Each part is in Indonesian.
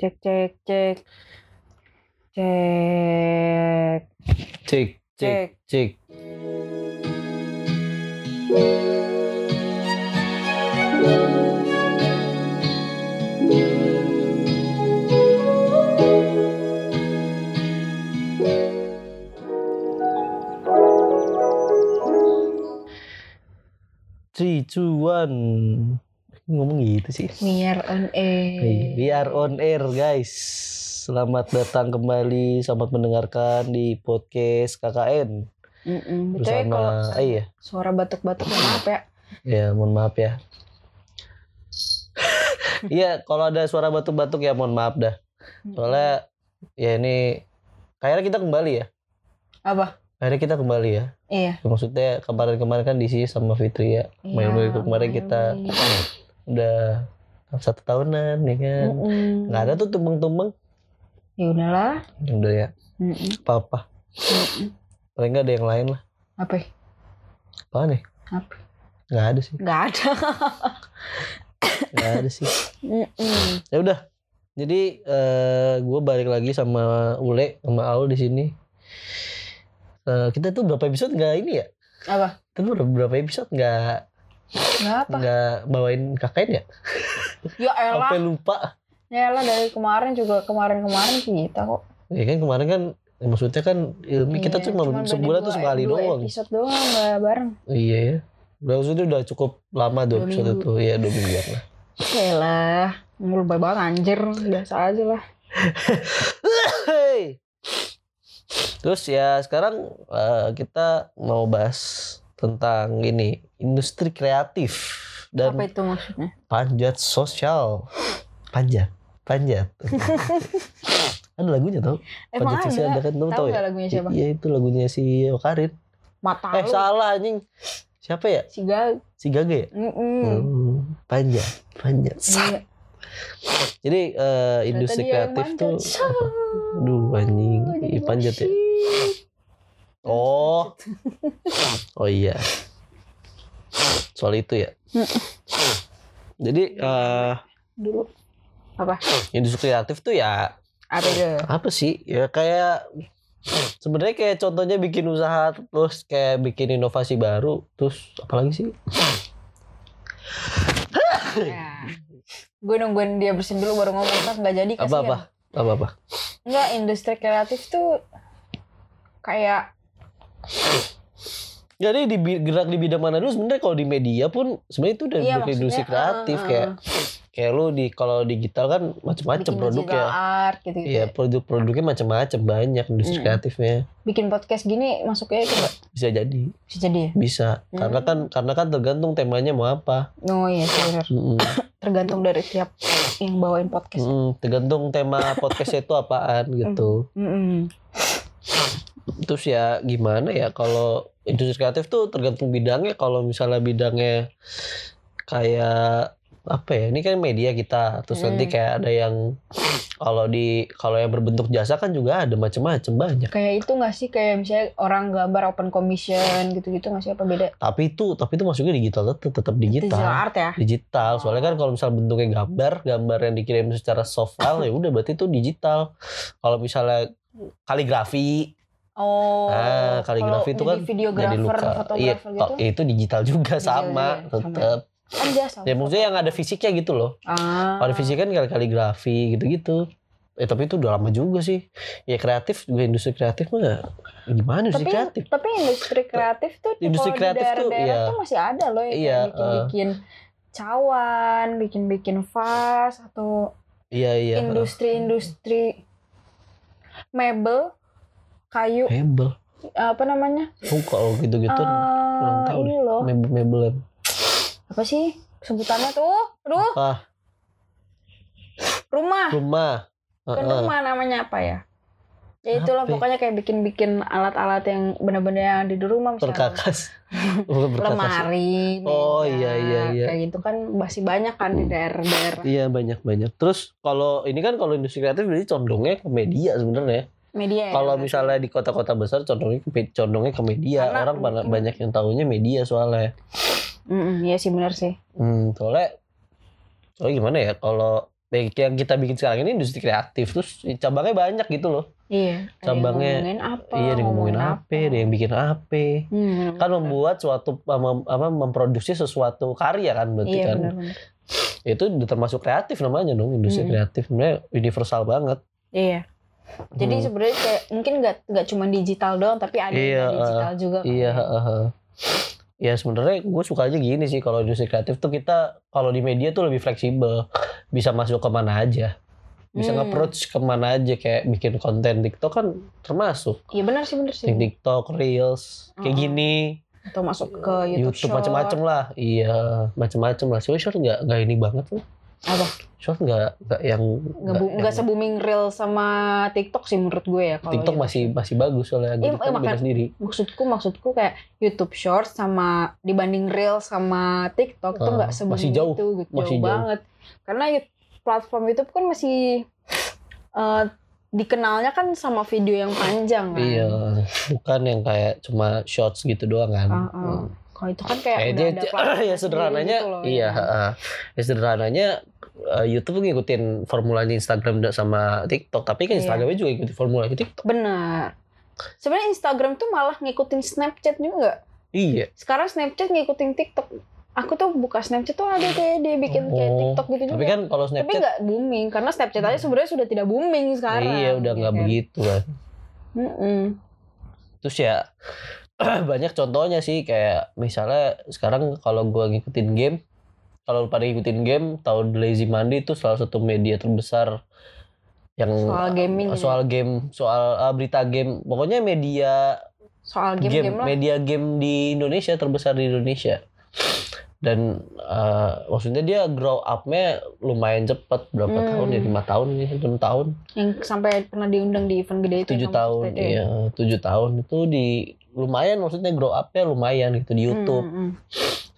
check check check. Check. Check check check. check. Check Three, two, one. Ngomong gitu sih. Biar on air. We are on air guys. Selamat datang kembali, selamat mendengarkan di podcast KKN Mm-mm. Betul ya kalau bersama. Ah, iya, suara batuk-batuk ya maaf ya. ya mohon maaf ya. Iya, kalau ada suara batuk-batuk ya mohon maaf dah. Soalnya ya ini kayaknya kita kembali ya. Apa? Akhirnya kita kembali ya. Iya. Maksudnya kemarin-kemarin kan diisi sama Fitri ya. Iya, kemarin kita main. Udah satu tahunan ya kan. Mm-mm. Nggak ada tuh tumbang-tumbang. Ya udahlah. Udah ya, Mm-mm. apa-apa. Mm-mm. Paling nggak ada yang lain lah. Apa? Apa nih? Apa? Nggak ada sih. Gak ada. Nggak ada sih. Mm-mm. Ya udah. Jadi eh gue balik lagi sama Ule sama Aul di sini. Eh, kita tuh berapa episode nggak ini ya? Apa? Kita tuh berapa- berapa episode nggak Gak apa? nggak bawain KKN ya? Ya elah. Sampai lupa. Ya elah dari kemarin juga kemarin-kemarin kita kok. Ya kan kemarin kan ya maksudnya kan ilmi kita Iya, cuma sebulan tuh sekali dua doang. episode doang gak bareng. Iya ya. Udah maksudnya udah cukup lama dua Dua episode minggu. tuh. Iya dua mingguan lah. Yaelah. Lu lebay banget anjir. Biasa aja lah. Terus ya sekarang eh, kita mau bahas tentang ini industri kreatif dan Apa itu maksudnya? panjat sosial. Panjat, panjat. ada lagunya tau? Emang panjat sosial ada? kan tahu Tahu tahu gak ya? lagunya siapa? Iya itu lagunya si Okarin. Mata Eh salah anjing. Siapa ya? Si Gal. Si Gage ya? Mm-mm. Hmm, panjat, panjat. Iya. Jadi eh, industri kreatif tuh. Duh anjing, Oh, panjat ya. Oh. Oh iya. Soal itu ya. Jadi eh Dulu. Apa? industri kreatif tuh ya Apa itu? apa sih? Ya kayak sebenarnya kayak contohnya bikin usaha terus kayak bikin inovasi baru terus apalagi sih? Ya. Gue nungguin dia bersin dulu baru ngomong kan nggak jadi kasihan. Apa apa? Apa apa? Enggak, industri kreatif tuh kayak Jadi di gerak di bidang mana dulu sebenarnya kalau di media pun sebenarnya itu udah iya industri kreatif uh, uh, kayak uh, kayak lu di kalau digital kan macam-macam bikin produk digital ya. art gitu gitu. Iya, produk-produknya macam-macam banyak industri Mm. kreatifnya. Bikin podcast gini masuknya itu nggak? Bisa jadi, bisa jadi ya? bisa. Hmm. Karena kan karena kan tergantung temanya mau apa. Oh iya. Tergantung dari tiap yang bawain podcast. Mm, tergantung tema podcastnya itu apaan gitu. Mm-mm. Terus ya gimana ya kalau industri kreatif tuh tergantung bidangnya. Kalau misalnya bidangnya kayak apa ya? Ini kan media kita. Terus nanti Mm. kayak ada yang kalau di kalau yang berbentuk jasa kan juga ada macam-macam banyak. Kayak itu nggak sih kayak misalnya orang gambar open commission gitu-gitu nggak sih apa beda? Tapi itu tapi itu masuknya digital tetap tetap Digital digital. art ya? digital soalnya kan kalau misal bentuknya gambar gambar yang dikirim secara soft file ya udah berarti itu digital kalau misalnya kaligrafi Oh. Ah, kaligrafi itu kan jadi videographer, jadi luka iya fotografer gitu. itu digital juga Digital sama juga, sama. tetap Kan ya maksudnya yang ada fisiknya gitu loh Ah. kalau fisik kan kali kaligrafi gitu-gitu eh tapi itu udah lama juga sih ya kreatif juga industri kreatif mah gimana industri tapi kreatif tapi industri kreatif tuh Industri kreatif di tuh, iya. tuh masih ada loh yang Iya, bikin-bikin cawan, bikin-bikin vas atau iya iya industri-industri mebel, kayu, mebel apa namanya? oh kalau gitu-gitu Eh, kurang tahu ini deh loh, mebel mebelan apa sih sebutannya tuh? Aduh, apa rumah. rumah Heeh. rumah namanya apa ya? Ya itulah Apa ya? pokoknya kayak bikin-bikin alat-alat yang benar-benar yang di rumah misalnya. perkakas bukan perkakas lemari, meja, Oh, iya, iya, iya. kayak gitu kan masih banyak kan di daerah-daerah. iya banyak banyak terus kalau ini kan kalau industri kreatif berarti condongnya ke media sebenarnya Media. ya, kalau misalnya di kota-kota besar condongnya ke condongnya ke media Karena orang mungkin- banyak yang tahunya media soalnya Mm-mm, iya sih benar sih. hmm, soalnya soalnya gimana ya kalau Baik yang kita bikin sekarang ini industri kreatif terus cabangnya banyak gitu loh. Iya. Cabangnya- ngomongin apa? iya, yang ngomongin apa, ada yang bikin apa. Hmm, Kan membuat suatu mem- apa memproduksi sesuatu karya kan berarti Iya kan. benar-benar. Itu udah termasuk kreatif namanya dong, industri Hmm. kreatif sebenarnya universal banget. Iya. Jadi Hmm. sebenarnya kayak mungkin nggak nggak cuma digital doang, tapi ada Iya, yang digital juga. kan. Iya, heeh. Ya sebenarnya gue suka aja gini sih kalau industri kreatif tuh kita kalau di media tuh lebih fleksibel, bisa masuk ke mana aja, bisa Hmm. nge-approach ke mana aja kayak bikin konten TikTok kan termasuk. Iya benar sih benar sih. TikTok, Reels, kayak Heeh. gini, Atau masuk ke YouTube, YouTube, Short. macem-macem lah. Iya, macem-macem lah. Short short nggak nggak ini banget tuh. Apa? Short nggak nggak yang Nggak yang- se-booming reel sama TikTok sih menurut gue ya. kalau TikTok YouTube. masih masih bagus soalnya Iya, gitu kan makan- sendiri. maksudku maksudku kayak YouTube Short sama dibanding reel sama TikTok itu Ah, nggak se-booming masih jauh, itu gitu masih jauh jauh. banget karena platform YouTube kan masih eh, dikenalnya kan sama video yang panjang kan Iya, bukan yang kayak cuma shots gitu doang kan. Ah, ah. Kalau itu kan kayak Kayak udah dia, ada ya sederhananya, gitu loh, iya, ya heeh. ya sederhananya eh, YouTube ngikutin formulanya Instagram sama TikTok, tapi kan Iya. Instagramnya juga ikutin formulanya TikTok. benar sebenarnya Instagram tuh malah ngikutin Snapchat juga Iya. sekarang Snapchat ngikutin TikTok aku tuh buka Snapchat tuh ada kayak dia bikin kayak Oh, TikTok gitu juga Tapi kan kalau tapi Snapchat, nggak booming karena Snapchat aja sebenarnya sudah tidak booming sekarang iya udah nggak ya kan? begitu kan. Mm-mm. Terus ya banyak contohnya sih kayak misalnya sekarang kalau gua ngikutin game, kalau lu pada ngikutin game, tahu The Lazy Monday itu salah satu media terbesar yang Soal gaming gitu. soal game, soal uh, berita game, pokoknya media soal game, game-game lah media game di Indonesia terbesar di Indonesia. Dan uh, maksudnya dia grow up-nya lumayan cepat berapa Hmm. tahun ya lima tahun ya enam tahun yang sampai pernah diundang di event gede itu tujuh tahun ya? iya tujuh tahun itu di lumayan maksudnya grow up-nya lumayan gitu di YouTube. Hmm, hmm.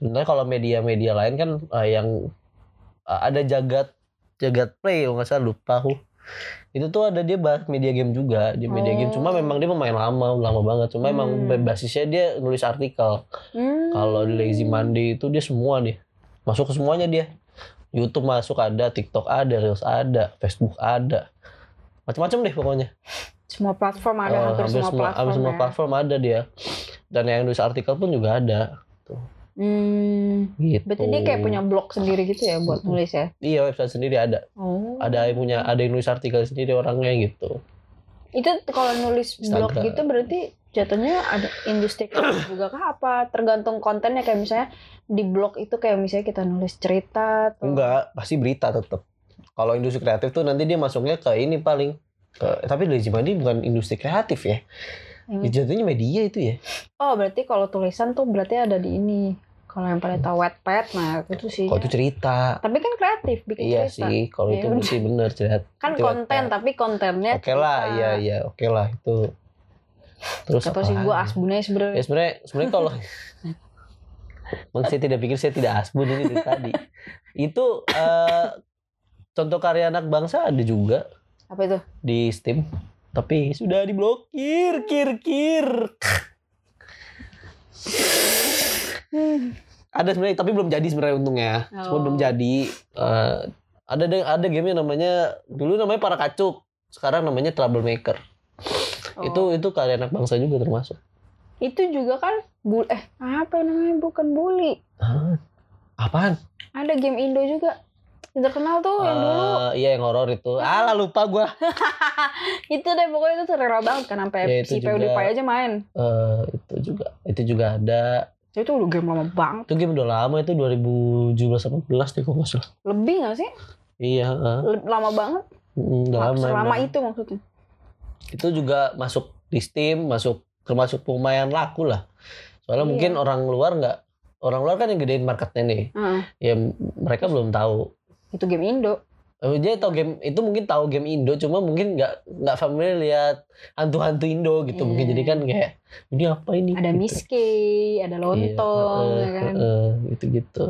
Sebenarnya kalau media-media lain kan uh, yang uh, ada jagat jagat play kalau nggak salah lupa aku. Itu tuh ada dia bahas media game juga, dia media game cuma Oh. memang dia pemain lama, lama banget. Cuma emang Hmm. basisnya dia nulis artikel. Hmm. Kalau di Lazy Monday itu dia semua dia. Masuk ke semuanya dia. YouTube masuk ada, TikTok ada, Reels ada, Facebook ada. Macam-macam deh pokoknya. Semua platform ada Eh, hampir, semua, platform hampir semua ya. platform ada dia. Dan yang nulis artikel pun juga ada. Hmm. Gitu. Berarti dia kayak punya blog sendiri gitu ya buat nulis ya? Iya website sendiri ada. Oh. Ada yang punya ada yang nulis artikel sendiri orangnya gitu. Itu kalau nulis blog Instagram. gitu berarti jatuhnya ada industri kreatif juga kah apa? Tergantung kontennya kayak misalnya di blog itu kayak misalnya kita nulis cerita atau Enggak, pasti berita tetap. Kalau industri kreatif tuh nanti dia masuknya ke ini paling ke tapi Lazy Monday bukan industri kreatif ya. Hmm. Dia Jatuhnya media itu ya. Oh, berarti kalau tulisan tuh berarti ada di ini. Kalau yang pada tahu Wattpad, nah itu sih. Kalau itu cerita. Tapi kan kreatif bikin Iya cerita. sih, kalau Iya, itu bener. sih bener cerita. Kan Itu konten, Wattpad. tapi kontennya Oke lah, cerita. iya iya, oke lah itu. Terus Atau apa sih gue asbunnya sebenarnya. Ya sebenarnya sebenarnya kalau Bang, saya tidak pikir saya tidak asbun ini dari tadi. Itu eh, contoh karya anak bangsa ada juga Apa itu? di Steam, tapi sudah diblokir, kir kir. Ada sebenarnya, tapi belum jadi sebenarnya untungnya. Cuma Oh. belum jadi. Eh, ada ada game namanya dulu namanya para kacuk, sekarang namanya Troublemaker. Itu Oh. itu karya anak bangsa juga termasuk. itu juga kan bu eh apa namanya bukan bully. Hah? Apaan? Ada game Indo juga. Yang terkenal tuh yang dulu. Eh, iya yang horor itu. Alah lupa gua. Itu deh pokoknya itu terkenal banget kan sampai Ya, si. PewDiePie aja main. Eh, itu juga itu juga ada. Itu udah game lama banget. Itu game udah lama itu 2017 18 deh kok nggak salah. Lebih gak sih? Iya. Le- Lama banget. Mm, udah lama. Selama emang. itu maksudnya. Itu juga masuk di Steam, masuk termasuk lumayan laku lah. Soalnya Iya. mungkin orang luar nggak orang luar kan yang gedein marketnya nih. Heeh. Ya mereka belum tahu. Itu game Indo. Eh, Dia tahu game itu mungkin tahu game Indo, cuma mungkin nggak nggak familiar lihat hantu-hantu Indo gitu. Mungkin Iya. jadi kan kayak ini apa ini? Ada Gitu. Miske, ada lontong, Iya, ya kan. gitu gitu.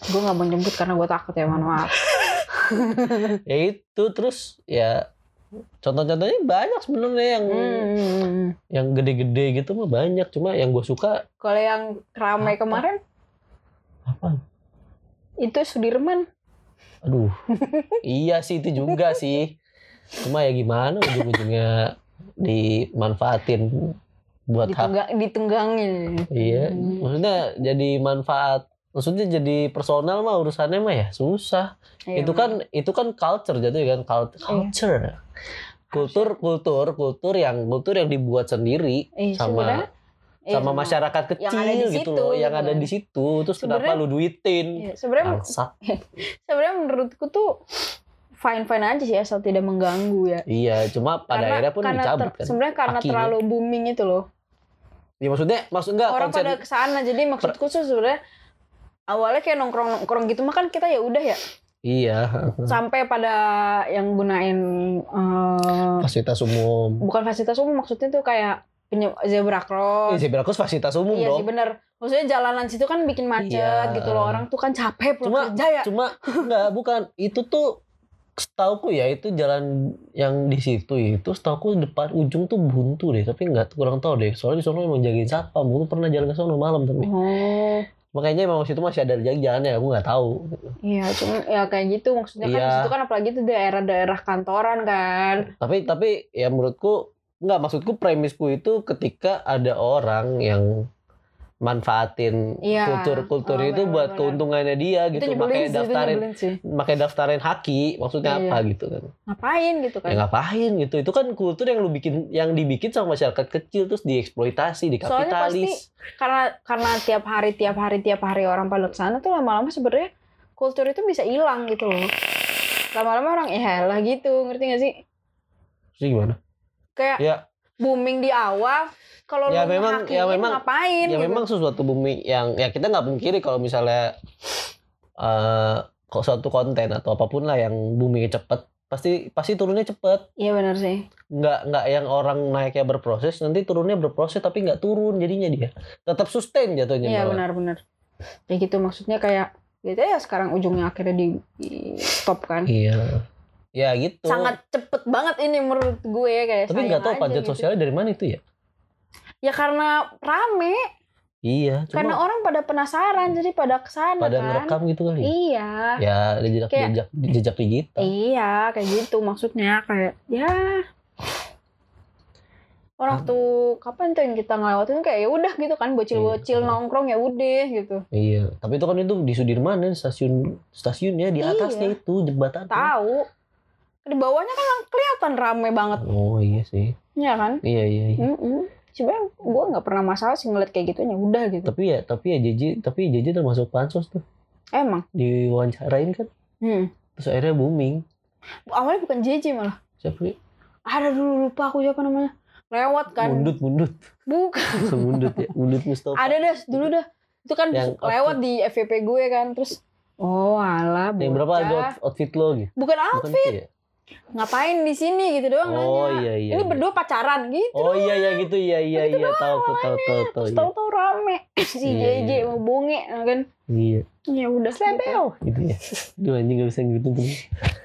Gue gak mau nyebut karena gue takut ya, mohon maaf. ya itu terus ya contoh-contohnya banyak sebenarnya yang Hmm. yang gede-gede gitu mah banyak cuma yang gue suka Kalau yang ramai Apa? kemarin apa itu Sudirman. Aduh iya sih itu juga sih cuma ya gimana ujung-ujungnya dimanfaatin buat hak Ditunggang, ditunggangin. iya Hmm. maksudnya jadi manfaat maksudnya jadi personal mah urusannya mah ya susah Iya, itu kan itu kan culture jadi kan Iya. culture kultur kultur kultur yang kultur yang dibuat sendiri Eh, sama eh, sama masyarakat kecil yang ada di gitu situ, loh yang gitu ada di situ terus kenapa Sebenarnya- lu duitin Iya, sebenarnya sebenarnya menurutku tuh fine fine aja sih asal tidak mengganggu ya. iya cuma pada akhirnya pun karena dicabut kan sebenarnya karena kakinya. terlalu booming itu loh. ya maksudnya maksud enggak Orang konsen pada ke sana jadi maksudku tuh sebenarnya awalnya kayak nongkrong nongkrong gitu mah kan kita ya udah ya iya sampai pada yang gunain eh, fasilitas umum bukan fasilitas umum maksudnya tuh kayak zebra cross. zebra cross fasilitas umum iya sih dong bener. Maksudnya jalanan situ kan bikin macet Iya. gitu loh. Orang tuh kan capek Cuma- pulang kerja ya. cuma enggak bukan itu tuh setauku ya itu jalan yang di situ itu setauku depan ujung tuh buntu deh tapi nggak kurang tahu deh soalnya di sana emang jagain satpam gue pernah jalan ke sana malam tapi Oh, makanya emang situ masih ada jalan-jalannya aku nggak tahu iya cuma ya kayak gitu maksudnya kan Iya. di situ kan apalagi tuh daerah-daerah kantoran kan. tapi tapi ya menurutku nggak maksudku premisku itu ketika ada orang yang manfaatin Iya. kultur-kultur Oh, itu benar, buat benar. keuntungannya dia itu gitu makanya sih, daftarin makanya daftarin haki maksudnya Iya. apa gitu kan Ngapain gitu kan. ya ngapain gitu itu kan kultur yang lu bikin yang dibikin sama masyarakat kecil terus dieksploitasi dikapitalis karena karena tiap hari tiap hari tiap hari orang pada ke sana tuh lama-lama sebenarnya kultur itu bisa hilang gitu loh lama-lama orang ya lah gitu ngerti gak sih Terus gimana kayak ya. booming di awal kalau Ya lu memang- ya memang- ngapain ya gitu. memang sesuatu bumi yang ya kita nggak pungkiri kalau misalnya eh kok suatu konten atau apa pun lah yang boomingnya cepet pasti pasti turunnya cepet. Iya benar sih. Nggak nggak yang orang naiknya berproses nanti turunnya berproses tapi nggak turun jadinya dia. Tetap sustain jatuhnya iya malah. benar-benar ya gitu maksudnya kayak gitu ya sekarang ujungnya akhirnya di, di stop kan. Iya ya gitu. Sangat cepet banget ini menurut gue kayak tapi nggak tahu pajak gitu. sosialnya dari mana itu ya? Ya karena rame. Iya karena cuma orang pada penasaran jadi pada ke sana pada kan. ngerekam gitu kali iya. Ya ada jejak Kayak- jejak jejak digital Iya, kayak gitu maksudnya kayak ya. Orang tuh kapan tuh yang kita ngelewatin kayak ya udah gitu kan bocil-bocil Iya. nongkrong ya udah gitu. iya tapi itu kan itu di Sudirman kan stasiun stasiunnya di Iya. atasnya itu jembatan. Tahu. Di bawahnya kan kelihatan rame banget, oh iya sih ya kan? iya iya, iya. Mm Sebenarnya gue nggak pernah masalah sih ngeliat kayak gitu ya udah gitu. tapi ya tapi ya JJ tapi JJ termasuk pansos tuh Emang. diwawancarain kan Hmm. terus akhirnya booming Awalnya bukan JJ malah. siapa nih Ada dulu lupa aku siapa namanya. Lewat kan. mundut mundut Bukan. mundut ya mundut Mustafa Ada dah dulu dah. Itu kan Yang lewat di FVP gue kan terus Oh alah yang berapa out- outfit lo gitu Bukan out bukan ya ngapain di sini gitu doang oh nanya. iya iya Ini iya. berdua pacaran gitu. oh iya iya gitu iya iya iya tahu tahu tahu tahu tahu Terus iya. tahu-tahu rame si Iya, JJ iya. mau bonge kan. iya Ya udah Slebel gitu ya Duh anjing gak bisa gitu tuh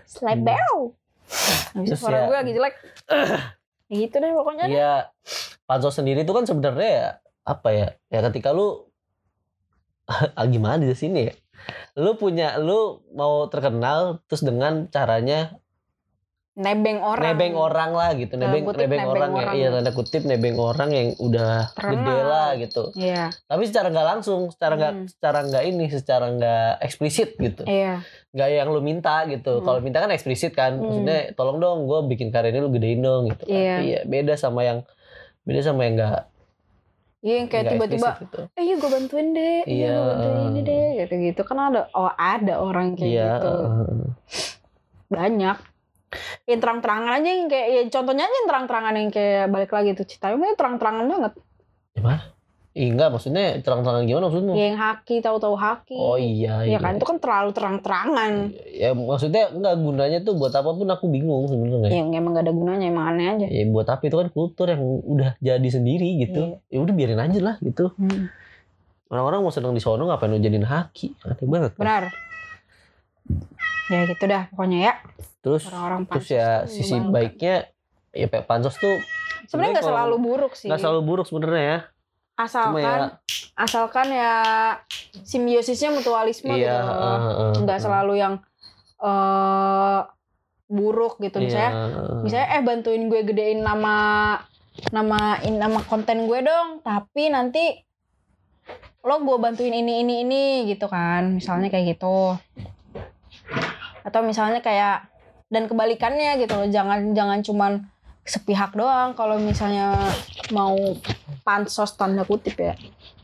Slebel. Habis suara ya- gue lagi jelek. gitu deh pokoknya. Iya Pansos sendiri itu kan sebenarnya ya Apa ya Ya ketika lu ah, Gimana di sini ya Lu punya Lu mau terkenal Terus dengan caranya Nebeng orang. nebeng orang lah gitu nebeng kutip nebeng, nebeng orang, orang. ya iya tanda kutip nebeng orang yang udah Terkenal. gede lah gitu Iya. tapi secara nggak langsung secara nggak Hmm. secara nggak ini secara nggak eksplisit gitu Iya. nggak yang lu minta gitu Hmm. kalau minta kan eksplisit kan Hmm. maksudnya tolong dong gue bikin karya ini lu gedein dong gitu kan. Iya. iya beda sama yang beda sama yang nggak Iya yang kayak tiba-tiba gitu. eh iya gue bantuin deh iya Iya. bantuin ini deh gitu gitu kan ada oh ada orang kayak iya gitu banyak yang terang-terangan aja yang kayak ya contohnya aja yang terang-terangan yang kayak balik lagi tuh Citayam itu terang-terangan banget. Gimana Ih, enggak maksudnya terang-terangan gimana maksudmu? Ya, yang haki tahu-tahu haki. Oh iya ya kan itu kan terlalu terang-terangan. Ya maksudnya enggak gunanya tuh buat apa pun aku bingung sebenarnya. Yang emang gak ada gunanya emang aneh aja. Ya buat apa itu kan kultur yang udah jadi sendiri gitu. Ya udah biarin aja lah gitu. Hmm, orang-orang mau seneng di sono ngapain lu jadiin haki? Aneh banget. Kan? Ya gitu dah pokoknya ya. Terus orang-orang terus pansos ya sisi bangga. baiknya ya Pak pansos tuh sebenarnya nggak selalu buruk sih. nggak selalu buruk sebenarnya ya. Asalkan cuma ya asalkan ya simbiosisnya mutualisme iya gitu. uh, uh, nggak uh. selalu yang eh buruk gitu. Misalnya Iya. misalnya eh bantuin gue gedein nama nama in- nama konten gue dong. Tapi nanti lo gue bantuin ini ini ini gitu kan. Misalnya kayak gitu atau misalnya kayak dan kebalikannya gitu loh jangan jangan cuman sepihak doang. Kalau misalnya mau pansos tanda kutip ya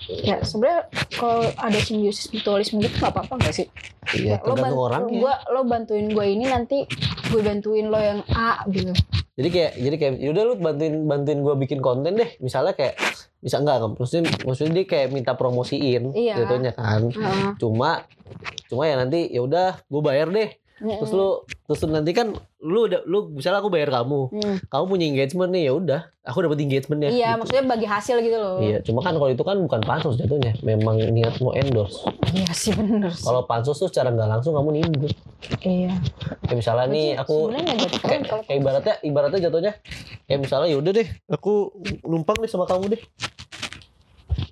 ya sebenarnya kalau ada simbiosis mutualisme gitu nggak apa-apa nggak sih Iya, Kayak lo bantu- orangnya. gua lo bantuin gue ini nanti gue bantuin lo yang A gitu Jadi kayak jadi kayak yaudah lu bantuin bantuin gua bikin konten deh. Misalnya kayak bisa enggak kan? Maksudnya maksudnya dia kayak minta promosiin Iya. jatuhnya kan. Heeh. Cuma cuma ya nanti ya udah gua bayar deh. Terus lu terus nanti kan lu udah lu misalnya aku bayar kamu. Hmm. Kamu punya engagement nih ya udah, aku dapat engagementnya. Iya, gitu. maksudnya bagi hasil gitu loh. Iya, cuma kan kalau itu kan bukan pansus jatuhnya, memang niat mau endorse. Iya sih bener sih. Kalau pansus tuh secara nggak langsung kamu nimbun. iya. Kayak misalnya nih aku kayak, kalau kayak ibaratnya ibaratnya jatuhnya kayak misalnya yaudah deh aku numpang nih sama kamu deh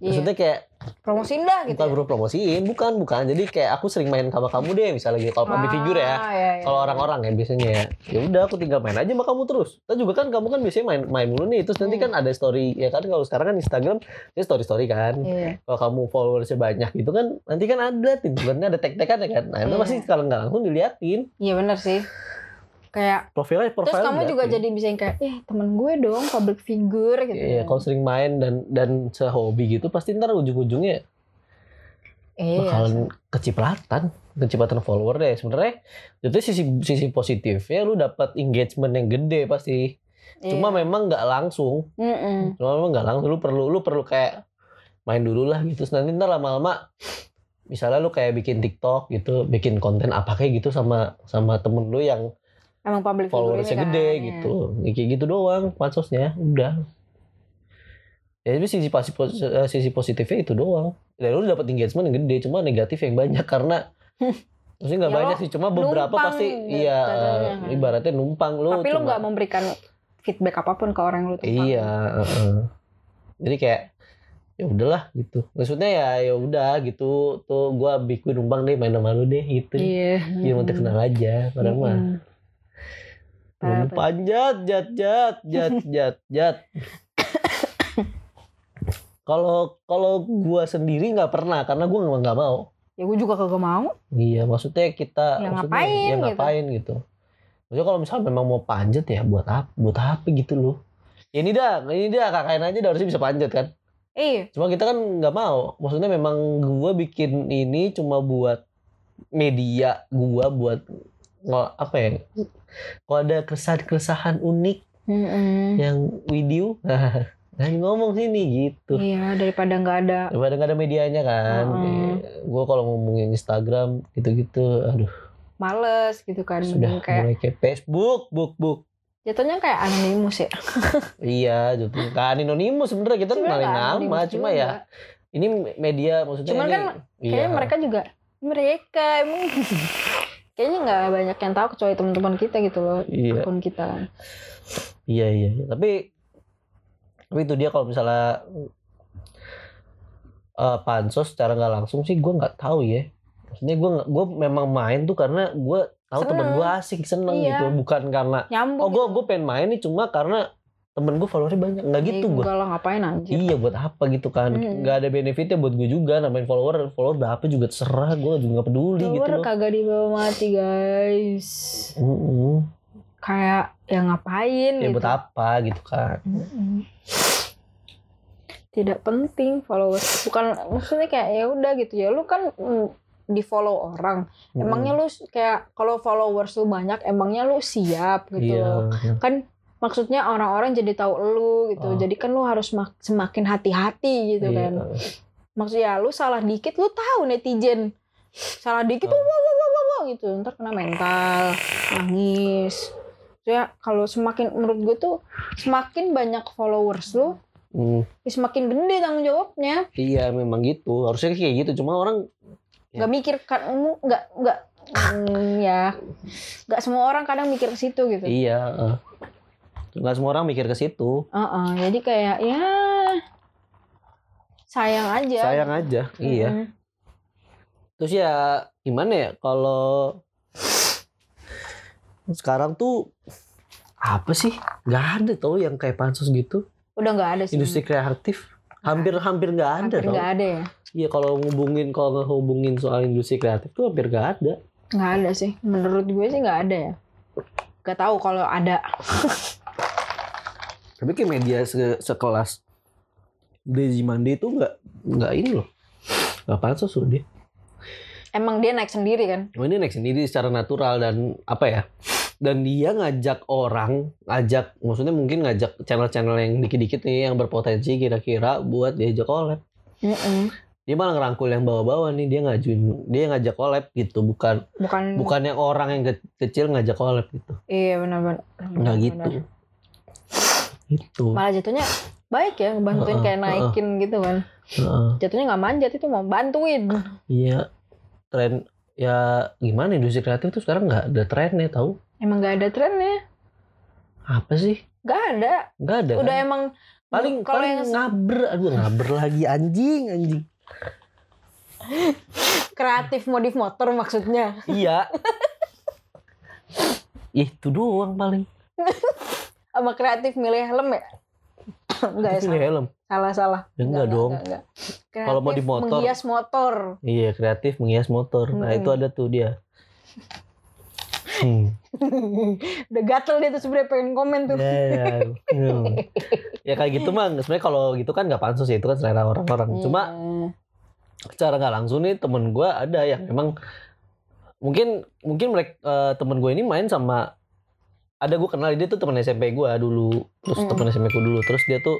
iya. maksudnya kayak promosiin dah gitu. bukan ya. promosiin bukan bukan jadi kayak aku sering main sama kamu deh misalnya gitu kalau public figure ya Ah, iya, iya. kalau orang-orang ya biasanya ya ya udah aku tinggal main aja sama kamu terus Tapi juga kan kamu kan biasanya main main mulu nih terus nanti Hmm. kan ada story ya kan kalau sekarang kan Instagram ya story story kan Iya. kalau kamu followersnya banyak gitu kan nanti kan ada tiba-tiba ada tag-tagan ya kan nah itu Iya. pasti kalau nggak langsung diliatin Iya bener sih. Kayak profilnya profil terus kamu juga jadi bisa yang kayak, eh temen gue dong public figure gitu. Iya, kalau sering main dan dan sehobi gitu pasti ntar ujung-ujungnya Iya. bakalan kecipratan, kecipratan follower deh. Sebenarnya itu sisi sisi positifnya lu dapat engagement yang gede pasti. Iya. Cuma memang nggak langsung. Mm-mm. Cuma memang nggak langsung. Lu perlu lu perlu kayak main dulu lah gitu. Terus nanti ntar lama-lama misalnya lu kayak bikin TikTok gitu, bikin konten apa kayak gitu sama sama temen lu yang Emang public followersnya ini kan. gede gitu. Ya, kayak gitu doang pansosnya, udah. Ya tapi sisi pasi- pos- eh, sisi positifnya itu doang. Dan lu dapat engagement yang gede, cuma negatif yang banyak karena maksudnya nggak Ya banyak sih, cuma beberapa pasti gitu iya kan. ibaratnya numpang lu. Tapi lu cuma- nggak memberikan feedback apa pun ke orang yang lu tumpang. Iya. Jadi kayak ya udahlah gitu. Maksudnya ya ya udah gitu. Tuh gua bikin numpang deh main sama lu deh gitu. Iya. Biar mau kenal aja, padahal mah Panjat, jat, jat, jat, jat, jat. Kalau kalau gua sendiri nggak pernah karena gua nggak nggak mau. Ya gue juga kagak mau. Iya, maksudnya kita Ya maksudnya, ngapain ya gitu. ngapain gitu. Maksudnya kalau misalnya memang mau panjat ya buat apa? Buat apa gitu loh. Ya ini dah, ini dah kakaknya aja udah harusnya bisa panjat kan. Iya. Cuma kita kan nggak mau. Maksudnya memang gua bikin ini cuma buat media gua buat nggak apa ya? Kalau ada keresahan-keresahan unik Mm-mm. yang video nah ngomong sini gitu Iya daripada nggak ada. daripada nggak ada medianya kan Heeh. gue kalau ngomongin Instagram gitu-gitu aduh Males gitu kan. sudah kayak mulai kayak Facebook book book jatuhnya kayak anonimus ya. iya gitu kan anonimus sebenarnya kita kenalin nama cuma juga. ya ini media maksudnya Cuman ini kan iya. Kayaknya mereka juga mereka emang kayaknya nggak banyak yang tahu kecuali teman-teman kita gitu loh iya akun kita. iya iya iya. tapi tapi itu dia kalau misalnya eh, pansos secara nggak langsung sih gue nggak tahu ya maksudnya gue gue memang main tuh karena gue tahu temen gue asik seneng Iya. gitu bukan karena Nyambung. oh gue gitu. gue pengen main nih cuma karena temen gue followernya banyak nggak gitu Ih, gue enggak lah ngapain anjir. iya buat apa gitu kan Hmm. nggak ada benefitnya buat gue juga nambahin follower follower berapa juga terserah gue juga nggak peduli gitu Follower loh kagak dibawa mati guys. Mm-mm. Kayak ya ngapain ya gitu. buat apa gitu kan. Tidak penting followers. Bukan maksudnya kayak ya udah gitu ya lu kan mm, di follow orang. Emangnya lu kayak kalau followers lu banyak emangnya lu siap gitu iya loh. Kan maksudnya orang-orang jadi tahu lu gitu. Oh. Jadi kan lu harus mak- semakin hati-hati gitu Iya. kan. Maksudnya lu salah dikit lu tahu netizen. Salah dikit Oh. wah wah wah wah wah gitu. Ntar kena mental, nangis. Ya kalau semakin menurut gue tuh semakin banyak followers lu, Mm, ya semakin gede tanggung jawabnya. iya memang gitu harusnya kayak gitu cuma orang Ya. Nggak mikir kan nggak nggak mm, ya nggak semua orang kadang mikir ke situ gitu. iya eh. Nggak semua orang mikir ke situ Heeh, jadi kayak ya sayang aja. sayang aja iya Mm-mm. terus ya gimana ya kalau sekarang tuh apa sih? Gak ada tau yang kayak pansus gitu. Udah nggak ada sih. Industri kreatif hampir hampir nggak ada Hampir nggak ada ya. Iya kalau ngubungin kalau ngehubungin soal industri kreatif tuh hampir gak ada. Nggak ada sih. Menurut gue sih nggak ada ya. Gak tahu kalau ada. Tapi kayak media se- sekelas Lazy Monday itu nggak nggak ini loh. Nggak pansos loh dia. Emang dia naik sendiri kan? Oh, ini naik sendiri secara natural dan apa ya? Dan dia ngajak orang, ngajak maksudnya mungkin ngajak channel-channel yang dikit-dikit nih yang berpotensi kira-kira buat diajak collab. Mm-mm. Dia malah ngerangkul yang bawa-bawa nih, dia ngajuin, dia ngajak collab gitu, bukan Bukan. bukan yang orang yang ke- kecil ngajak collab gitu. Iya benar-benar. Nggak gitu. Itu. Malah jatuhnya baik ya bantuin Heeh, kayak naikin gitu kan. Heeh. Jatuhnya nggak manjat itu mau bantuin. Iya. Tren ya gimana industri kreatif tuh sekarang nggak ada trennya tahu? Emang nggak ada trennya. Apa sih? Nggak ada. Nggak ada. Udah kan? emang paling kalau paling yang ngaber aduh ngaber lagi anjing anjing kreatif modif motor maksudnya. iya itu doang paling Sama kreatif milih helm ya? Enggak ya, pilih helm salah salah. Ya, enggak dong. enggak. Kalau mau di motor. Menghias motor. iya kreatif menghias motor nah Hmm. itu ada tuh dia hmm. Udah gatel dia tuh sebenarnya pengen komen tuh. ya, ya. Hmm. ya kayak gitu mah sebenarnya kalau gitu kan nggak pansus ya itu kan selera orang-orang cuma Iya. secara nggak langsung nih temen gue ada yang memang mungkin mungkin mereka eh, temen gue ini main sama ada gue kenal dia tuh temen SMP gue dulu terus Mm. temen SMP gue dulu terus dia tuh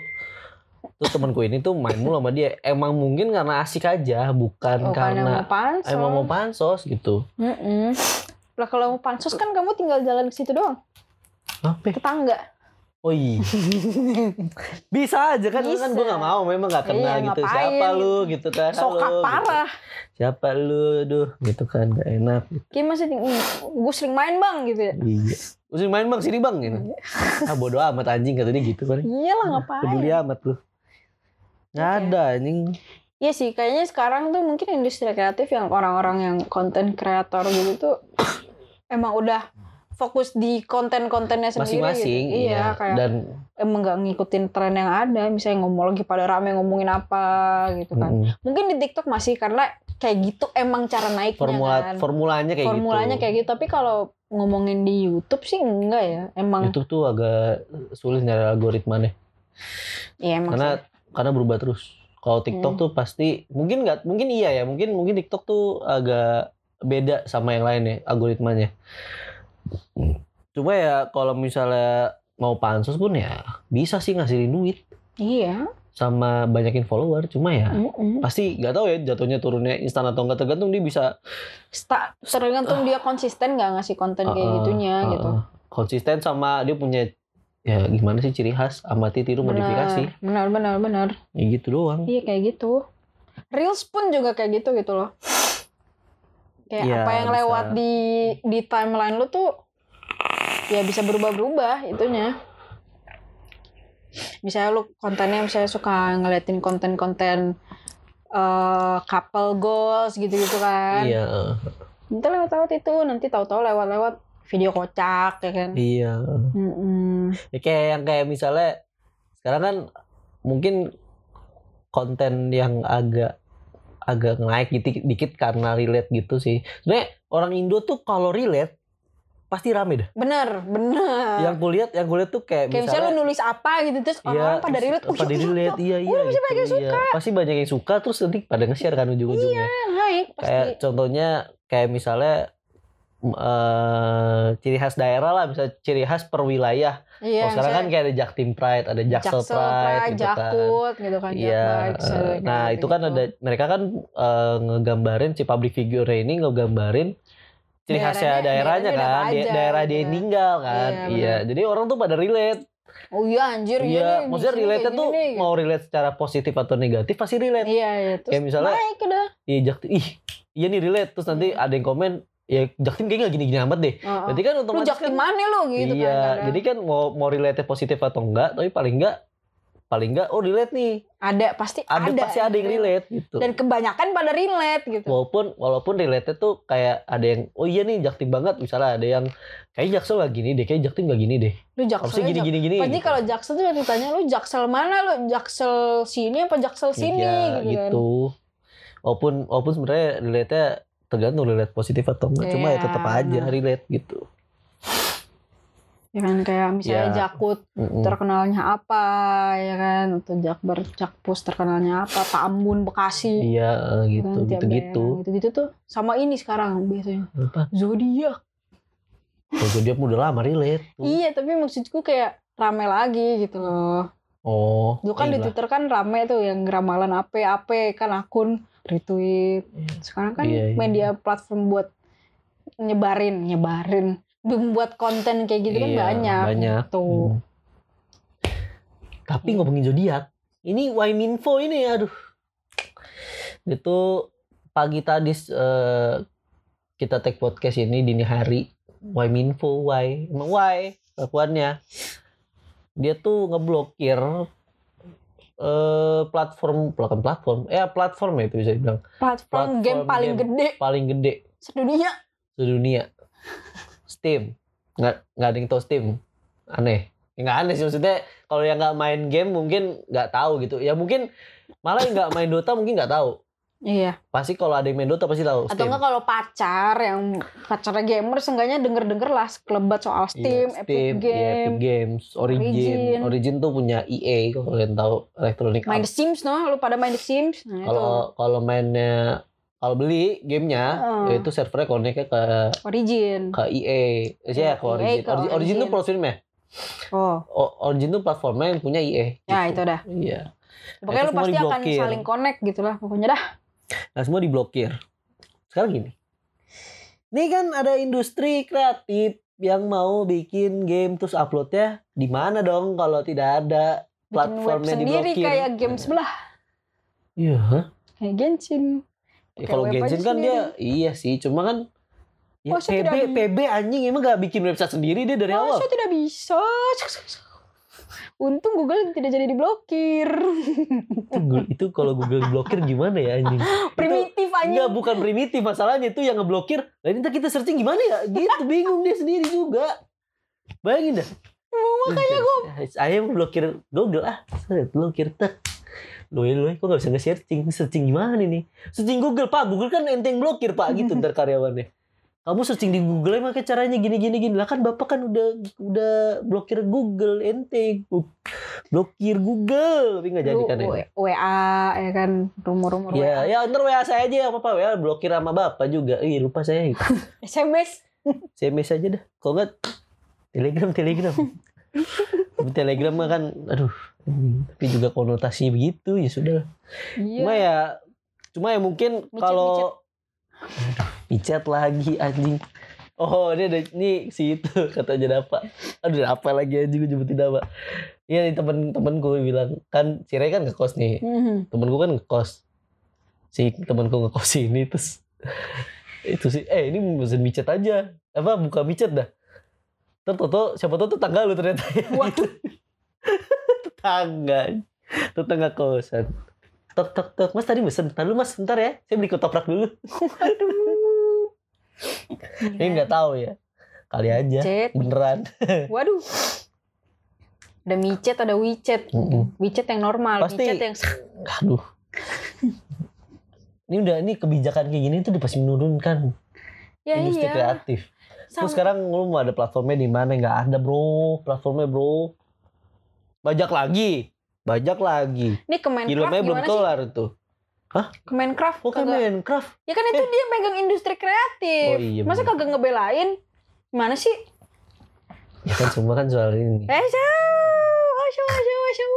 terus temen gue ini tuh main mulu sama dia emang mungkin karena asik aja bukan Oh, karena karena mau pansos. emang mau pansos gitu Mm-mm. Lah kalau mau pansos kan kamu tinggal jalan ke situ doang, apa ke tangga. oh iya bisa aja kan Bisa. kan gue nggak mau memang nggak kenal Iya, gitu ngapain? siapa lu gitu kan Halo, gitu. parah. siapa lu duh gitu kan gak enak Kayak masih gue sering main bang gitu ya. Iya. Usir main bang sini bang gitu. Ah bodo amat anjing kata dia gitu kan. Iyalah ngapain? Peduli amat lu. Nggak Oke. ada anjing. Iya sih, kayaknya sekarang tuh mungkin industri kreatif yang orang-orang yang konten kreator gitu tuh emang udah fokus di konten-kontennya sendiri Masing-masing. gitu. Iya, kayak Dan emang nggak ngikutin tren yang ada. Misalnya ngomong lagi pada rame ngomongin apa gitu kan. mm, Mungkin di TikTok masih karena kayak gitu emang cara naiknya formula kan. formulanya kayak Formulanya gitu. kayak gitu. Tapi kalau ngomongin di YouTube sih enggak ya. Emang YouTube tuh agak sulit nyari algoritmanya. Iya emang Karena sih. karena berubah terus. Kalau TikTok Hmm. tuh pasti mungkin nggak mungkin iya ya mungkin mungkin TikTok tuh agak beda sama yang lain ya algoritmanya. Cuma ya kalau misalnya mau pansus pun ya bisa sih ngasihin duit Iya. Sama banyakin follower. Cuma ya Mm-mm. pasti nggak tahu ya jatuhnya turunnya instan atau enggak tergantung dia bisa Sta- tergantung dia konsisten nggak ngasih konten kayak uh, gitunya uh, gitu. uh, konsisten sama dia punya ya gimana sih ciri khas amati tiru modifikasi Benar, benar, benar. ya gitu doang Iya kayak gitu. Reels pun juga kayak gitu gitu loh. Kayak Iya, apa yang bisa. lewat di di timeline lu tuh ya bisa berubah-berubah itunya. Misalnya lu kontennya misalnya suka ngeliatin konten-konten eh couple goals gitu-gitu kan. iya uh, Nanti lewat-lewat itu, nanti tahu-tahu lewat-lewat video kocak ya kan. iya Mm-mm. ya kayak yang kayak misalnya sekarang kan mungkin konten yang agak agak naik dikit, dikit karena relate gitu sih sebenarnya orang Indo tuh kalau relate pasti rame dah Bener, bener. yang kulihat yang kulihat tuh kayak, Kayak misalnya lu nulis apa gitu terus orang-orang pada relate, oh pada iya, relate iya iya Udah, pasti gitu, banyak yang iya. pasti banyak yang suka terus nanti pada nge-share kan ujung-ujungnya iya, naik pasti. kayak contohnya kayak misalnya eh, ciri khas daerah lah misalnya ciri khas per wilayah Iya, oh, sekarang kan kayak ada Jaktim Pride ada Jaksel, Jaksel Pride, Pride, gitu kan Jakut gitu kan, Iya, Jaksel, eh, nah gitu, itu kan gitu. ada mereka kan eh, ngegambarin si public figure ini ngegambarin ciri khasnya Daerahnya- daerahnya kan, di- aja, daerah gitu dia kan. tinggal kan, Iya, iya. Jadi orang tuh pada relate, Oh iya anjir iya. nih, Maksudnya relate tuh gini mau relate secara positif atau negatif pasti relate. Iya, iya. Terus Kayak misalnya- naik udah. Iya Jaktim, ih iya nih relate. Terus nanti ada yang komen, ya Jaktim kayaknya nggak gini-gini amat deh. Heeh. Berarti kan Lu otomatis jaktim kan, mana lu gitu iya. kan. kadang. Jadi kan mau mau relate positif atau enggak, tapi paling enggak paling enggak oh relate nih Ada pasti ada, ada. pasti ada yang relate gitu Dan kebanyakan pada relate gitu. walaupun walaupun relate tuh kayak ada yang oh iya nih jaktim banget misalnya ada yang kayak jaksel gak gini deh kayak jaktim gak gini deh Lu harusnya jakselnya gini jak- gini gini Pasti gitu. kalau jaksel tuh ditanya lu jaksel mana lu jaksel sini apa jaksel sini Iya, gitu, kan. gitu. walaupun walaupun sebenarnya relate nya tergantung relate positif atau enggak cuma ya Iya, tetap aja relate gitu Ya kan kayak misalnya Iya. jakut terkenalnya apa ya kan atau jakbar jakpus terkenalnya apa Pak Ambon Bekasi iya ya gitu kan, tiap gitu gitu daerah. gitu-gitu tuh sama ini sekarang biasanya apa zodiak kalau dia udah lama relate iya tapi maksudku kayak rame lagi gitu loh oh Dulu kan di iya. Twitter kan rame tuh yang ramalan apa-apa kan akun retweet. Sekarang kan Iya, iya. media platform buat nyebarin, nyebarin, membuat konten kayak gitu kan Iya, banyak. banyak. Tuh. Hmm. Tapi ngomongin zodiak, ini Waiminfo ini aduh. Itu pagi tadi eh, kita take podcast ini dini hari. Waiminfo, why? Emang why? Kelakuannya. Dia tuh ngeblokir eh platform bukan platform eh platform ya itu bisa dibilang Platform, game Platform paling game. gede paling gede sedunia. sedunia Steam. Nggak nggak ada yang tahu Steam. Aneh. Ya, nggak aneh sih maksudnya kalau yang nggak main game mungkin nggak tahu gitu. Ya mungkin malah yang nggak main Dota mungkin nggak tahu. Iya. pasti kalau ada yang main Dota pasti tahu Atau Steam. enggak kalau pacar yang pacarnya gamer seenggaknya denger-denger lah sekelebat soal Steam, Iya, Epic Steam, iya, Game, Epic Games Origin. Origin. Origin tuh punya EA kalau kalian tahu Electronic main Arts. The Sims no, lu pada main The Sims. Nah, kalau kalau mainnya kalau beli gamenya ya itu servernya connectnya ke Origin. ke EA Iya, ya ke EA Origin. ke Origin, Origin tuh Origin. platform ya Oh, O- Origin tuh platformnya yang punya EA ya gitu. itu dah. iya Pokoknya lu pasti akan diblokir. saling connect gitu lah pokoknya dah. Nah semua diblokir. Sekarang gini. Ini kan ada industri kreatif yang mau bikin game terus uploadnya di mana dong kalau tidak ada Bikin web platformnya sendiri diblokir. kayak game sebelah. Iya. hah? Kayak Genshin. Ya, kalau Genshin kan dia iya sih, cuma kan ya, Oh, saya PB tidak PB anjing emang gak bikin website sendiri dia dari awal. Masa tidak bisa? Untung Google tidak jadi diblokir. Itu, itu kalau Google blokir gimana ya anjing? Primitif Enggak, anjing. bukan primitif masalahnya itu yang ngeblokir. Lah ini kita searching gimana ya? Gitu bingung dia sendiri juga. Bayangin dah. makanya gue saya mau blokir Google ah. Saya blokir tak. Loh, loh, kok gak bisa nge-searching? Searching gimana nih? Searching Google, Pak. Google kan enteng blokir, Pak. Gitu ntar karyawannya. Kamu searching di Google emang kayak caranya gini gini gini. Lah kan Bapak kan udah udah blokir Google enteng. Blokir Google. Tapi nggak jadi kan ya. WA ya kan rumor-rumor Ya, WA. ya ntar WA saya aja ya apa WA blokir sama bapak juga. Ih lupa saya. SMS. SMS aja dah. Kalau nggak Telegram Telegram. Telegram mah kan, aduh. Tapi juga konotasinya begitu ya sudah. Cuma Iya. ya, cuma ya mungkin kalau micet lagi anjing. Oh ini ada ini si itu kata apa? Aduh apa lagi anjing gue nyebutin apa? Iya nih temen-temen gue bilang kan si Ray kan ngekos nih Mhm. temen gue kan ngekos si temenku ngekos ini terus itu sih eh ini mesin micet aja apa buka micet dah Ntar toto siapa tahu tetangga lu ternyata Waduh. tetangga. Tetangga kosan. Tok tok tok. Mas tadi mesen. Lu mas bentar ya. Saya beli ketoprak dulu. Ini nggak tahu ya. Kali aja. Micet. beneran. Waduh. Ada micet, ada WeChat. Mm-mm. WeChat yang normal, Pasti- WeChat yang aduh. Ini udah ini kebijakan kayak gini tuh udah pasti menurunkan ya industri iya. kreatif. Sama- Terus sekarang lu mau ada platformnya di mana? Nggak ada bro, platformnya bro. Bajak lagi, bajak lagi. Ini Kemenkraf Filmnya belum kelar tuh. Kemenkraf Oke kagak- Minecraft. Ya kan itu dia megang industri kreatif. Oh iya, Masa bener. kagak ngebelain? Gimana sih? Ya kan semua kan soal ini. Eh, Asya, asya, asya, asya.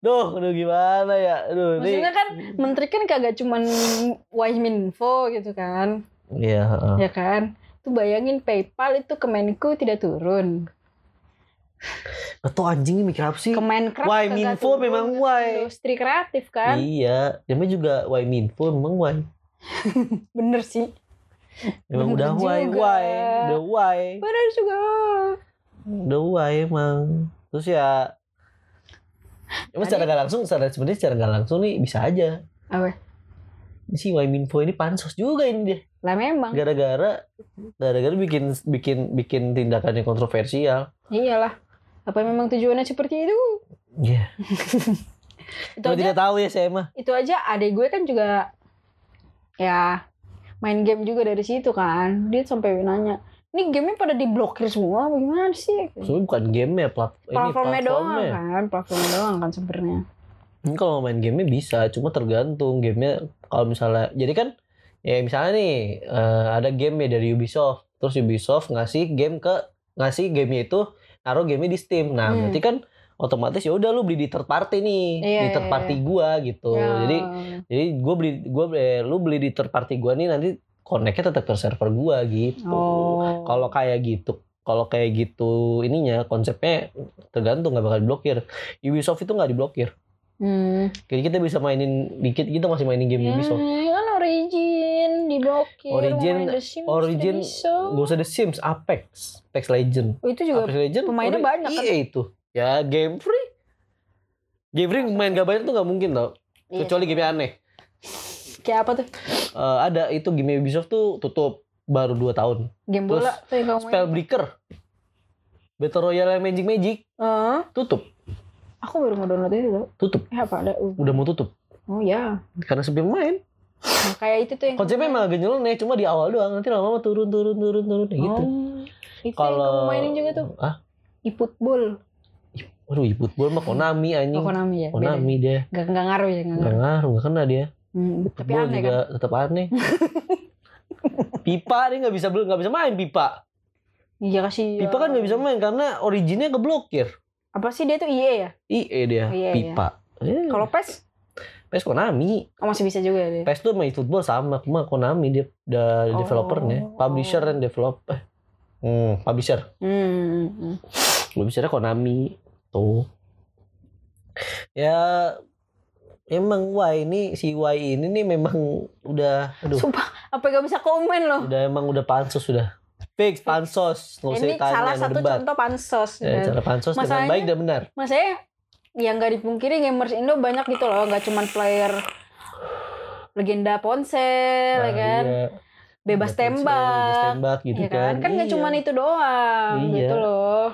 Duh, aduh gimana ya? Aduh, ini. Maksudnya kan menteri kan kagak cuman Wahminfo gitu kan. Iya, heeh. Ya kan? Tuh bayangin PayPal itu Kemenku tidak turun. Atau anjing ini mikir apa sih? Kemenkraf Why Minfo turun. memang why. Industri kreatif kan. Iya, namanya juga why Minfo memang why. Bener sih. Bener udah why juga. why, udah why. Bener juga. udah why emang terus ya Emang secara gak langsung, secara sebenarnya secara gak langsung nih bisa aja. Apa? Si Waiminfo ini pansos juga ini dia. Lah memang. Gara-gara gara-gara bikin bikin bikin tindakan yang kontroversial. Iyalah. Apa memang tujuannya seperti itu? Iya. Itu Cuma aja, tidak tahu ya saya mah. itu aja adek gue kan juga ya main game juga dari situ kan. Dia sampai nanya, ini gamenya pada diblokir semua bagaimana sih? Soalnya bukan game ya plat ini Platformnya doang platformnya. kan, platformnya doang kan sebenarnya. Ini kalau mau main gamenya bisa, cuma tergantung gamenya kalau misalnya jadi kan ya misalnya nih eh, ada game ya dari Ubisoft, terus Ubisoft ngasih game ke ngasih gamenya itu naruh gamenya di Steam. Nah, Hmm. berarti kan otomatis ya udah lu beli di third party nih, Iya, di third iya, party iya. gua gitu. Ya. Jadi jadi gue beli gue lu beli di third party gua nih nanti connect-nya tetap ke server gua gitu. Oh. Kalau kayak gitu, kalau kayak gitu ininya konsepnya tergantung nggak bakal diblokir. Ubisoft itu nggak diblokir. Hmm. Jadi kita bisa mainin dikit kita masih mainin game Ya, Ubisoft. kan origin diblokir. Origin- main The Sims Origin. Gak usah The Sims, Apex, Apex Legend. Oh, itu juga Apex Legend pemainnya ori- banyak kan? EA itu. Ya game free. Game free main gak banyak tuh gak mungkin tau. Iya. Kecuali game aneh. kayak apa tuh? Eh, ada itu game Ubisoft tuh tutup baru 2 tahun. Game Terus bola tuh yang. Spellbreaker. Battle Royale yang Magic Magic Eh, tutup, aku baru mau download itu tuh. tutup. Eh apa ada? Uh. Udah mau tutup Oh ya. karena sepi main. Nah, kayak itu tuh yang Konsepnya emang agak nyeleneh, cuma di awal doang. Nanti lama-lama turun turun turun turun gitu. Oh. Itu yang Kalau mainin juga tuh. Ah, E-football. Waduh, e-football mah Konami anjing. Oh, Konami ya. Beda. Konami dia. Gak, gak ngaruh ya, gak ngaruh. ngaruh, nggak kena dia. Hmm, tapi Football aneh juga kan. tetap aneh. pipa dia nggak bisa nggak bisa main pipa. Iya kasih. Pipa kan nggak bisa main karena originnya keblokir. Apa sih dia tuh IE ya? IE dia, Iya, iya. pipa. Eh, Kalau PES PES Konami. oh, masih bisa juga ya dia. PES tuh main football sama, cuma Konami dia udah Oh. developernya, publisher dan developer. Hmm, publisher. Hmm. hmm. Publishernya Konami tuh. Ya emang Y ini si Y ini nih memang udah aduh Sumpah, apa gak bisa komen loh? udah emang udah pansos sudah fix pansos nggak usah Ini ditanya salah satu debat. contoh pansos. ya, Dan cara pansos dengan Masalahnya- baik dan benar Maksudnya yang nggak dipungkiri gamers Indo banyak gitu loh, nggak cuman player legenda ponsel, Nah, ya kan, iya. bebas Bebas ponsel, tembak, bebas tembak gitu ya kan, kan nggak Iya. cuman itu doang, Iya. gitu loh.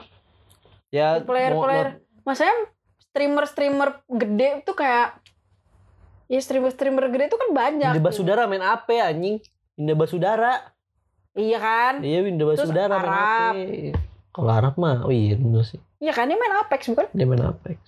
ya Player-player, maksudnya streamer-streamer gede tuh kayak, ya streamer-streamer gede tuh kan banyak. Winda tuh. Basudara main apa ya anjing Winda Basudara Iya kan? iya Winda Terus Basudara main Arab. kalau Arab mah oh iya bener sih Iya kan dia main Apex bukan? dia main Apex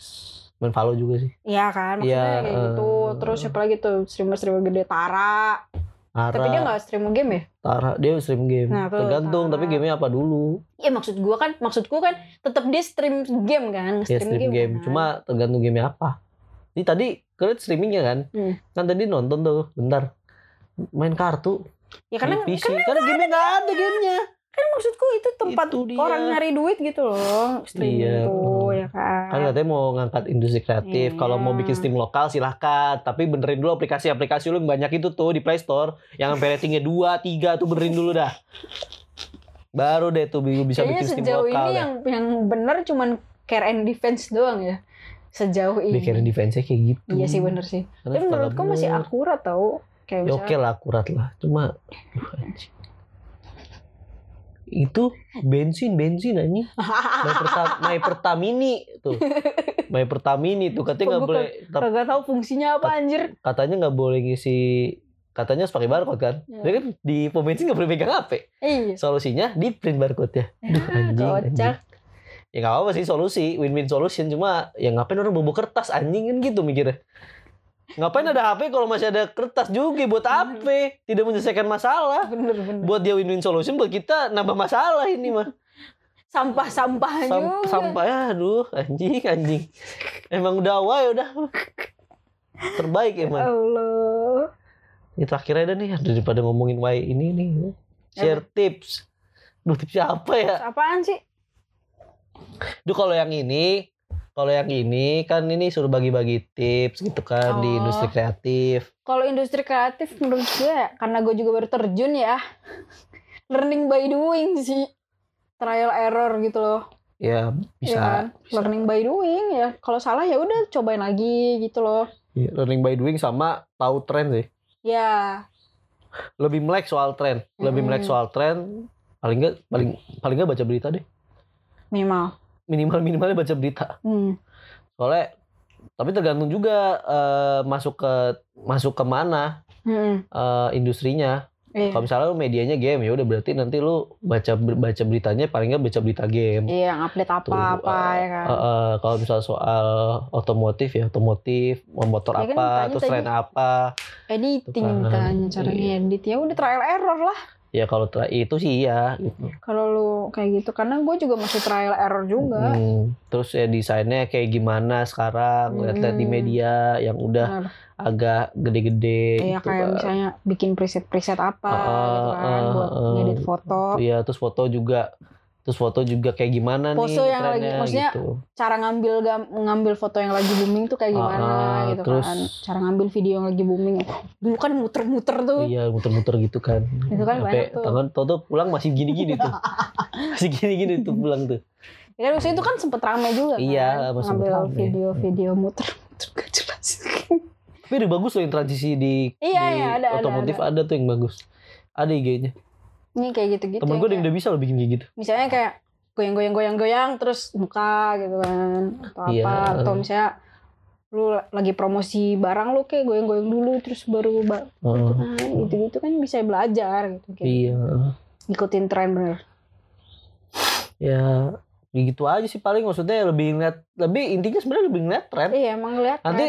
main Valo juga sih Iya kan, maksudnya Iya, kayak gitu. eh. Terus siapa lagi tuh streamer-streamer gede Tara. Tara Tapi dia nggak stream game ya? Tara dia stream game Nah, tuh, tergantung Tara. tapi gamenya apa dulu Iya maksud gua kan, maksudku kan tetap dia stream game kan, ya stream, stream game, kan. cuma tergantung gamenya apa ini tadi kalian streamingnya kan Hmm. kan tadi nonton tuh bentar main kartu ya karena di PC kan, karena gamenya nggak ada gamenya kan maksudku itu tempat Itu dia. orang nyari duit gitu loh, streaming Iya, tuh ya kan. kan katanya mau ngangkat industri kreatif Iya. kalau mau bikin stream lokal silahkan tapi benerin dulu aplikasi-aplikasi lu yang banyak itu tuh di Play Store yang sampai ratingnya 2, 3 tuh benerin dulu dah baru deh tuh bisa Kayaknya bikin sejauh lokal ini dah yang yang benar cuman care and defense doang ya. Sejauh ini. bikin defense-nya kayak gitu Iya sih bener sih. Karena Tapi menurutku masih bener. akurat tau. Kayak ya oke lah akurat lah cuma aduh, anjing. itu bensin bensin anjing My, Perta- My Pertamini tuh My Pertamini tuh katanya nggak boleh Kagak tahu fungsinya apa anjir. katanya nggak boleh ngisi katanya harus pakai barcode kan Ya. Dia kan di pom bensin nggak boleh pegang HP Iya. solusinya di print barcode ya Aduh, anjing, anjing. Kocak. ya nggak apa sih solusi win-win solution cuma ya ngapain orang bobo kertas anjing kan gitu mikirnya ngapain ada HP kalau masih ada kertas juga buat apa tidak menyelesaikan masalah. Bener bener. buat dia win-win solution buat kita nambah masalah ini mah. Sampah-sampah Sam- juga. sampai aduh anjing anjing. Emang udah awal udah. Terbaik emang. Allah. ini terakhir aja nih daripada ngomongin Y ini nih. Share tips. Duh tipsnya apa ya? Apaan sih? Duh kalau yang ini kalau yang ini kan ini suruh bagi-bagi tips gitu kan di Oh. industri kreatif Kalau industri kreatif menurut gue ya, karena gue juga baru terjun ya. Learning by doing sih. Trial error gitu loh. ya bisa ya kan? learning by doing ya kalau salah ya udah cobain lagi gitu loh Iya, learning by doing sama tahu tren sih ya lebih melek soal tren lebih melek Mm-mm. soal tren paling nggak paling paling nggak baca berita deh minimal minimal minimalnya baca berita hmm. soalnya tapi tergantung juga eh, masuk ke masuk ke mana Hmm. eh, industrinya Iya. kalau misalnya lu medianya game ya udah berarti nanti lu baca baca beritanya paling nggak baca berita game Iya, yang update Tuh, apa-apa eh, ya kan. eh, eh, kalau misalnya soal otomotif ya otomotif motor Ya kan apa ditanya terus tren apa Editing kan. ditanya caranya Iya. edit ya udah trial error lah ya kalau itu sih iya gitu. kalau lu kayak gitu karena gue juga masih trial error juga. Hmm, terus ya desainnya kayak gimana sekarang lihat-lihat di Hmm. media yang udah Benar. agak gede-gede Iya gitu kayak kan. misalnya bikin preset-preset apa Ah, gitu kan ah, buat ah. ngedit foto. Iya, terus foto juga terus foto juga kayak gimana Pose nih yang lagi- maksudnya gitu. Cara ngambil gam- ngambil foto yang lagi booming tuh kayak gimana Ah, gitu terus- kan. Cara ngambil video yang lagi booming. Dulu kan muter-muter tuh. Iya, muter-muter gitu kan. Itu kan banyak tuh. tangan Toto pulang masih gini-gini tuh. masih gini-gini tuh pulang tuh. Ya kan maksudnya itu kan sempet rame juga kan. Iya, ngambil video-video muter-muter gak jelas. Tapi udah bagus loh yang transisi di, Iya, di iya, ada, ada, otomotif ada, tuh yang bagus. Ada IG-nya. Ini kayak gitu-gitu. Temen ya, gue yang udah bisa loh bikin kayak gitu. misalnya kayak goyang-goyang-goyang-goyang terus muka gitu kan atau Iya. apa atau misalnya lu lagi promosi barang lu kayak goyang-goyang dulu terus baru ba- Heeh. nah, gitu-gitu kan bisa belajar gitu kayak iya. ikutin tren bener Ya, ya gitu aja sih paling maksudnya lebih ngeliat lebih intinya sebenarnya lebih ngeliat tren. iya emang lihat Nanti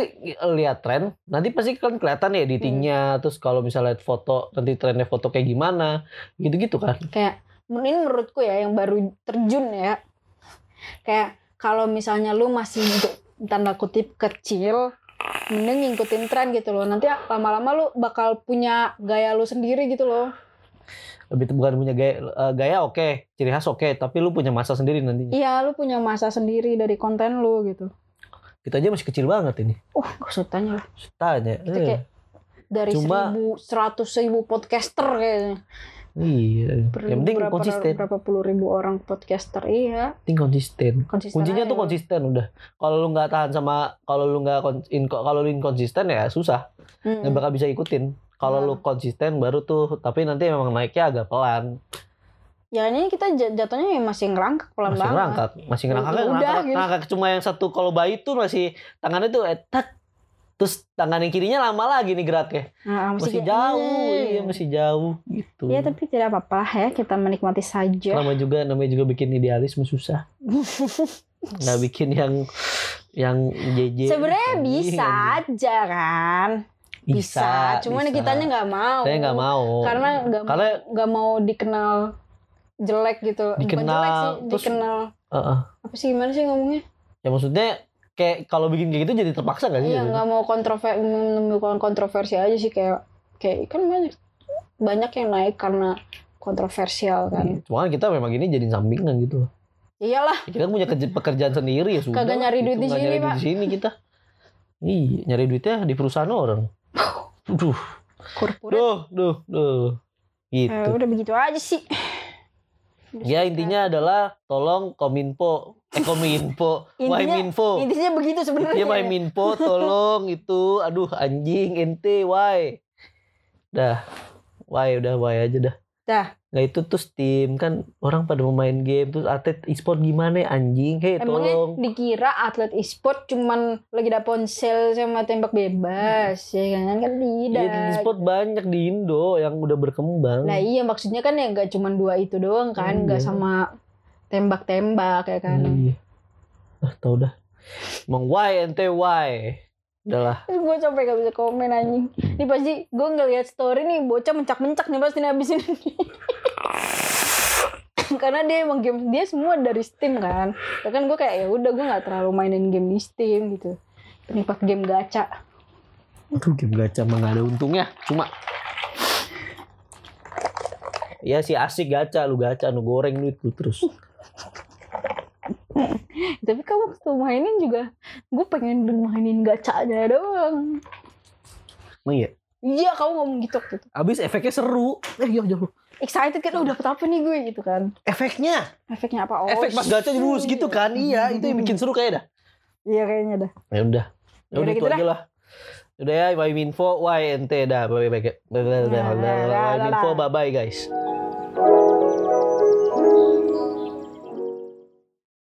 lihat tren, nanti pasti kan kelihatan ya editingnya, Hmm. terus kalau misalnya lihat foto, nanti trennya foto kayak gimana, gitu-gitu kan. kayak ini menurutku ya yang baru terjun ya kayak kalau misalnya lu masih tanda kutip kecil mending ngikutin tren gitu loh nanti lama-lama lu bakal punya gaya lu sendiri gitu loh Lebih bukan punya gaya, eh, gaya oke, ciri khas oke, tapi lu punya masa sendiri nantinya. iya lu punya masa sendiri dari konten lu gitu Kita aja masih kecil banget ini. wah gue tanya Tanya. Kita eh, kayak dari Cuma- seribu seratus ribu podcaster kayaknya iya. Per- Yang penting berapa, konsisten. berapa puluh ribu orang podcaster iya Penting konsisten. konsisten Kuncinya aja tuh konsisten udah. Kalau lu nggak tahan sama, kalau lu nggak kalau lu inkonsisten ya susah. Mm-mm. Nggak bakal bisa ikutin. Kalau Nah. lu konsisten baru tuh, tapi nanti memang naiknya agak pelan. ya ini kita jatuhnya ya masih ngerangkak pelan masih banget ngerangkak masih ngerangkak udah, ngerangkak, gitu. ngerangkak cuma yang satu kalau bayi tuh masih tangannya tuh etak terus tangan yang kirinya lama lagi nih geraknya Nah, masih, jauh "Eh." iya masih jauh gitu ya tapi tidak apa-apa lah ya kita menikmati saja nama juga namanya juga bikin idealisme susah nggak bikin yang yang JJ sebenarnya Anjing, bisa anjing. aja kan bisa, cuman bisa. kitanya nggak mau saya nggak mau karena nggak mau karena nggak mau dikenal jelek gitu bukan Dikenal, jelek sih terus- dikenal uh, uh. apa sih gimana sih ngomongnya ya maksudnya kayak kalau bikin kayak gitu jadi terpaksa gak sih Iya nggak mau kontroversi menimbulkan kontroversi aja sih kayak kayak kan banyak banyak yang naik karena kontroversial kan. cuma kan kita memang ini jadi sampingan gitu loh Iyalah Ya, kita kan punya kerja- pekerjaan sendiri ya sudah Kagak nyari gitu. duit di Nggak sini, nyari Pak. di sini kita iya nyari duitnya di perusahaan orang duh. Korporat. duh duh duh. Eh, gitu udah begitu aja sih. ya intinya adalah tolong kominfo. Eh kominfo. Waiminfo. Intinya begitu sebenarnya. Iya Waiminfo tolong itu. Aduh anjing ente why? Dah. Why udah why aja dah. Dah. Nggak itu terus tim kan orang pada mau main game terus atlet e-sport gimana ya, anjing hei Emangnya tolong dikira atlet e-sport cuman lagi ada ponsel sama tembak bebas ya kan kan tidak. Iya di e-sport banyak di Indo yang udah berkembang. Nah iya maksudnya kan ya nggak cuman dua itu doang kan, nggak Iya. sama tembak-tembak ya kan. Iya. Ah, tau dah. Emang why ente why? Udahlah. Gue sampai gak bisa komen anjing. Ini pasti gue ngeliat story nih bocah mencak-mencak nih pasti nih abis ini. Karena dia emang game dia semua dari Steam kan. Ya kan gue kayak ya udah gue nggak terlalu mainin game di Steam gitu. Penikmat game gacha. Aduh game gacha mah gak ada untungnya. Cuma Ya sih asik gacha lu gacha lu goreng duit lu terus. Tapi kamu waktu mainin juga gue pengen mainin gacha aja doang. Emang iya. Iya kamu ngomong gitu waktu itu. Abis efeknya seru. Eh iya jauh. excited kan, oh dapet apa nih gue gitu kan. Efeknya, Efeknya apa? Oh, efek pas gacha shit. gitu kan. Iya, itu yang bikin seru kayak dah. Iya kayaknya dah. Ya udah. Ya udah itu gitu aja lah. Udah ya, Y info, Y ente dah. Bye bye. Bye bye. Nah, dah, dah, Y info, dah. bye bye guys.